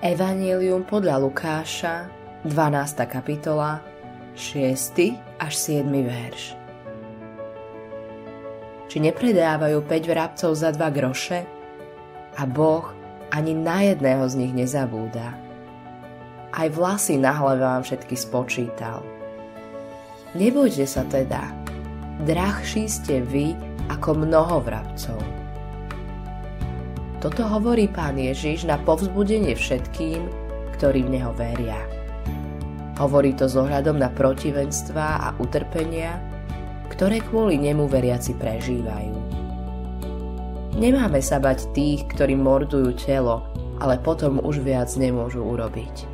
Evangelium podľa Lukáša, 12. kapitola, 6. až 7. verš. Či nepredávajú 5 vrabcov za 2 groše? A Boh ani na jedného z nich nezabúda. Aj vlasy na hlave vám všetky spočítal. Nebojte sa teda, drahší ste vy ako mnoho vrabcov. Toto hovorí pán Ježiš na povzbudenie všetkým, ktorí v Neho veria. Hovorí to s ohľadom na protivenstvá a utrpenia, ktoré kvôli nemu veriaci prežívajú. Nemáme sa bať tých, ktorí mordujú telo, ale potom už viac nemôžu urobiť.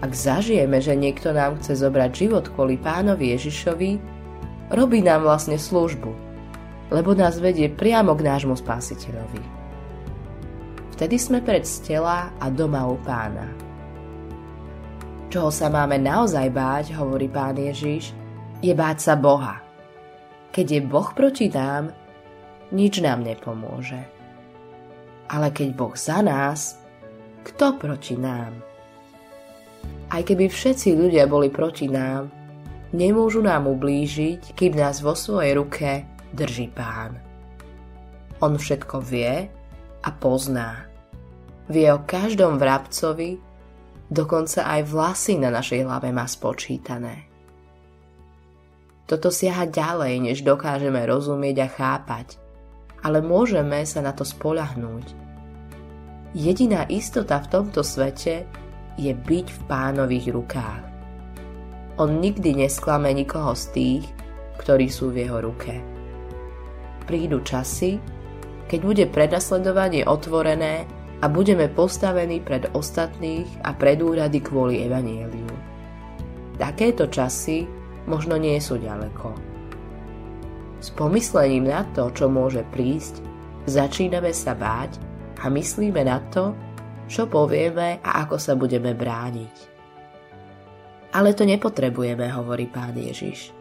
Ak zažijeme, že niekto nám chce zobrať život kvôli pánovi Ježišovi, robí nám vlastne službu, lebo nás vedie priamo k nášmu spásiteľovi. Vtedy sme pred stela a doma u pána. Čoho sa máme naozaj báť, hovorí pán Ježiš, je báť sa Boha. Keď je Boh proti nám, nič nám nepomôže. Ale keď Boh za nás, kto proti nám? Aj keby všetci ľudia boli proti nám, nemôžu nám ublížiť, kým nás vo svojej ruke drží pán. On všetko vie a pozná. Vie o každom vrabcovi, dokonca aj vlasy na našej hlave má spočítané. Toto siaha ďalej, než dokážeme rozumieť a chápať, ale môžeme sa na to spolahnúť. Jediná istota v tomto svete je byť v pánových rukách. On nikdy nesklame nikoho z tých, ktorí sú v jeho ruke prídu časy, keď bude prenasledovanie otvorené a budeme postavení pred ostatných a pred úrady kvôli evanieliu. Takéto časy možno nie sú ďaleko. S pomyslením na to, čo môže prísť, začíname sa báť a myslíme na to, čo povieme a ako sa budeme brániť. Ale to nepotrebujeme, hovorí pán Ježiš.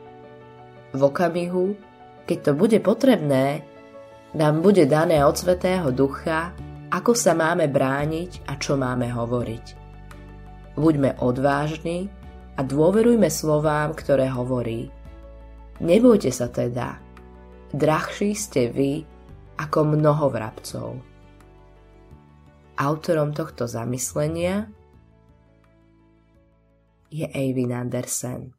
V okamihu, keď to bude potrebné, nám bude dané od Svetého Ducha, ako sa máme brániť a čo máme hovoriť. Buďme odvážni a dôverujme slovám, ktoré hovorí. Nebojte sa teda, drahší ste vy ako mnoho vrabcov. Autorom tohto zamyslenia je Eivin Andersen.